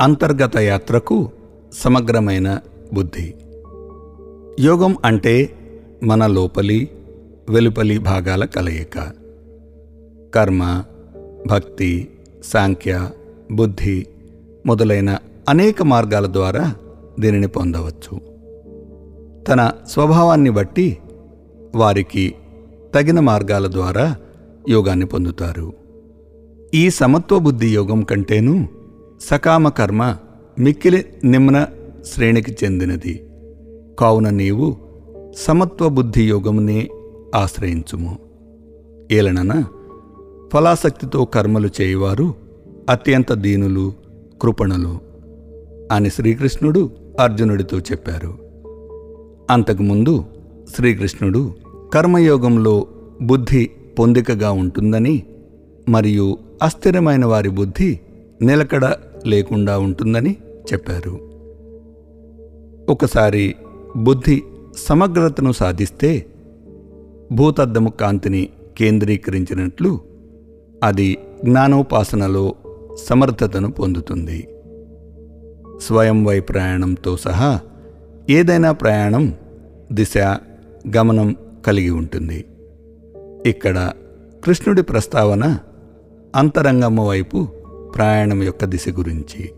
అంతర్గత యాత్రకు సమగ్రమైన బుద్ధి. యోగం అంటే మన లోపలి వెలుపలి భాగాల కలయిక. కర్మ భక్తి సాంఖ్య బుద్ధి మొదలైన అనేక మార్గాల ద్వారా దీనిని పొందవచ్చు. తన స్వభావాన్ని బట్టి వారికి తగిన మార్గాల ద్వారా యోగాన్ని పొందుతారు. ఈ సమత్వ బుద్ధి యోగం కంటేనూ సకామ కర్మ మిక్కిలి నిమ్న శ్రేణికి చెందినది. కావున నీవు సమత్వ బుద్ధి యోగమునే ఆశ్రయించుము. ఏలనన ఫలాసక్తితో కర్మలు చేయువారు అత్యంత దీనులు కృపణలు అని శ్రీకృష్ణుడు అర్జునుడితో చెప్పారు. అంతకుముందు శ్రీకృష్ణుడు కర్మయోగంలో బుద్ధి పొందికగా ఉంటుందని మరియు అస్థిరమైన వారి బుద్ధి నిలకడ లేకుండా ఉంటుందని చెప్పారు. ఒకసారి బుద్ధి సమగ్రతను సాధిస్తే భూతద్దము కాంతిని కేంద్రీకరించినట్లు అది జ్ఞానోపాసనలో సమర్థతను పొందుతుంది. స్వయంవై ప్రయాణంతో సహా ఏదైనా ప్రయాణం దిశ గమనం కలిగి ఉంటుంది. ఇక్కడ కృష్ణుడి ప్రస్తావన అంతరంగము వైపు ప్రయాణం యొక్క దిశ గురించి.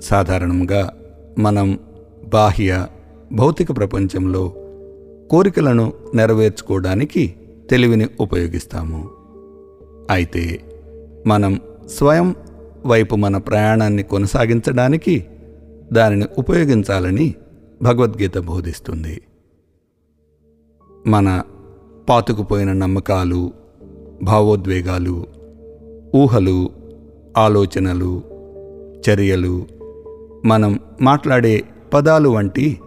సాధారణంగా మనం బాహ్య భౌతిక ప్రపంచంలో కోరికలను నెరవేర్చుకోవడానికి తెలివిని ఉపయోగిస్తాము. అయితే మనం స్వయం వైపు మన ప్రయాణాన్ని కొనసాగించడానికి దానిని ఉపయోగించాలని భగవద్గీత బోధిస్తుంది. మన పాతుకుపోయిన నమ్మకాలు భావోద్వేగాలు ఊహలు ఆలోచనలు చర్యలు మనం మాట్లాడే పదాలు వంటి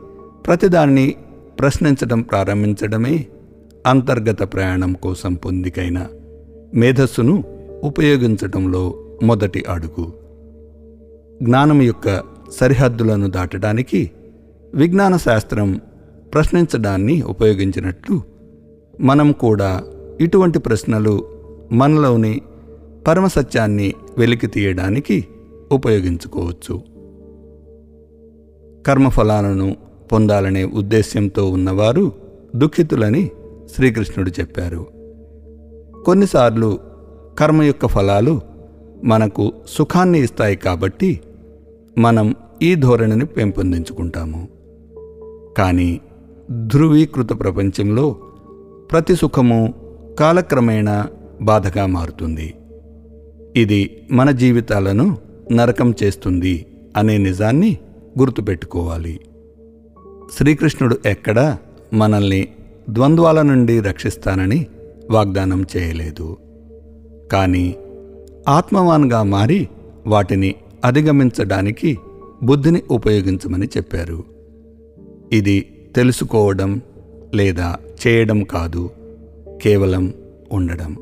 ప్రతిదాన్ని ప్రశ్నించడం ప్రారంభించడమే అంతర్గత ప్రయాణం కోసం పొందికైన మేధస్సును ఉపయోగించటంలో మొదటి అడుగు. జ్ఞానం యొక్క సరిహద్దులను దాటడానికి విజ్ఞాన శాస్త్రం ప్రశ్నించడాన్ని ఉపయోగించినట్లు మనం కూడా ఇటువంటి ప్రశ్నలు మనలోని పరమసత్యాన్ని వెలికి తీయడానికి ఉపయోగించుకోవచ్చు. కర్మఫలాలను పొందాలనే ఉద్దేశ్యంతో ఉన్నవారు దుఃఖితులని శ్రీకృష్ణుడు చెప్పారు. కొన్నిసార్లు కర్మ యొక్క ఫలాలు మనకు సుఖాన్ని ఇస్తాయి కాబట్టి మనం ఈ ధోరణిని పెంపొందించుకుంటాము. కానీ ధృవీకృత ప్రపంచంలో ప్రతి సుఖము కాలక్రమేణా బాధగా మారుతుంది. ఇది మన జీవితాలను నరకం చేస్తుంది అనే నిజాన్ని గుర్తుపెట్టుకోవాలి. శ్రీకృష్ణుడు ఎక్కడా మనల్ని ద్వంద్వాల నుండి రక్షిస్తానని వాగ్దానం చేయలేదు. కానీ ఆత్మవాన్గా మారి వాటిని అధిగమించడానికి బుద్ధిని ఉపయోగించమని చెప్పారు. ఇది తెలుసుకోవడం లేదా చేయడం కాదు కేవలం ఉండడం.